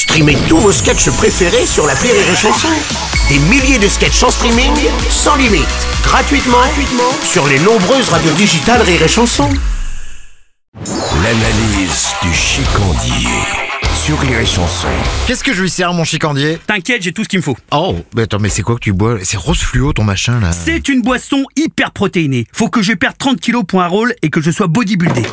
Streamez tous vos sketchs préférés sur la Rire et Chanson. Des milliers de sketchs en streaming, sans limite, gratuitement, gratuitement sur les nombreuses radios digitales Rire et Chanson. L'analyse du chicandier sur Rire et Chanson. Qu'est-ce que je lui sers, mon chicandier? T'inquiète, j'ai tout ce qu'il me faut. Oh, mais attends, mais c'est quoi que tu bois? C'est rose fluo ton machin là C'est une boisson hyper protéinée. Faut que je perde 30 kilos pour un rôle et que je sois bodybuildé.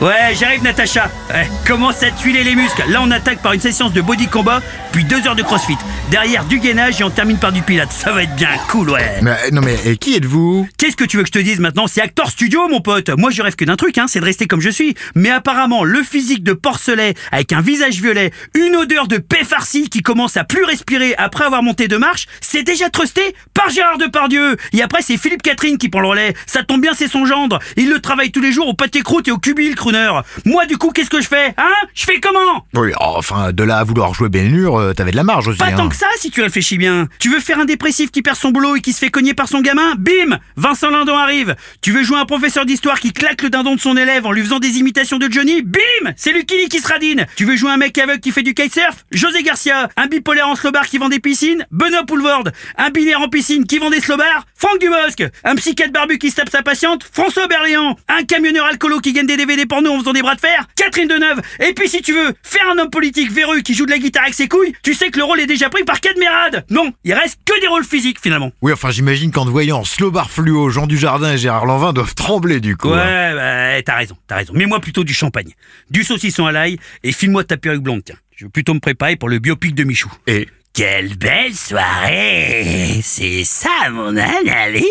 Ouais, j'arrive Natacha. Ouais, commence à tuiler les muscles? Là, on attaque par une séance de body combat, puis deux heures de crossfit. Derrière, du gainage et on termine par du pilates. Ça va être bien cool, ouais. Mais non, mais et qui êtes-vous? Qu'est-ce que tu veux que je te dise maintenant? C'est Actor Studio, mon pote. Moi, je rêve que d'un truc, hein, c'est de rester comme je suis. Mais apparemment, le physique de porcelet, avec un visage violet, une odeur de paix farci qui commence à plus respirer après avoir monté deux marches, c'est déjà trusté par Gérard Depardieu. Et après, c'est Philippe Catherine qui prend le relais. Ça tombe bien, c'est son gendre. Il le travaille tous les jours au pâté croûte et au cubil, crooner. Moi, du coup, qu'est-ce que je fais Hein? Je fais comment? Oui, enfin, de là à vouloir jouer Ben Hur, euh, t'avais de la marge aussi. Pas hein. tant que ça, si tu réfléchis bien. Tu veux faire un dépressif qui perd son boulot et qui se fait cogner par son gamin? Bim Vincent Lindon arrive. Tu veux jouer un professeur d'histoire qui claque le dindon de son élève en lui faisant des imitations de Johnny? Bim C'est Lucky qui se radine. Tu veux jouer un mec aveugle qui fait du kitesurf? José Garcia. Un bipolaire en slowbar qui vend des piscines? Benoît Poulvord. Un binaire en piscine qui vend des slowbars Franck Dubosc. Un psychiatre barbu qui se tape sa patiente? François Berléand. Un camionneur alcoolo qui gagne des DVD porno en faisant des bras de fer Catherine Deneuve. Et puis si tu veux faire un homme politique verru qui joue de la guitare avec ses couilles, tu sais que le rôle est déjà pris par Cadmerade. Non, il reste que des rôles physiques finalement. Oui, enfin, j'imagine qu'en te voyant Slowbar Fluo, Jean Dujardin et Gérard Lanvin doivent trembler du coup. Ouais, hein. bah, t'as raison, t'as raison. Mets-moi plutôt du champagne, du saucisson à l'ail et file-moi ta perruque blonde, tiens. Je veux plutôt me préparer pour le biopic de Michou. Et? Quelle belle soirée C'est ça mon analyse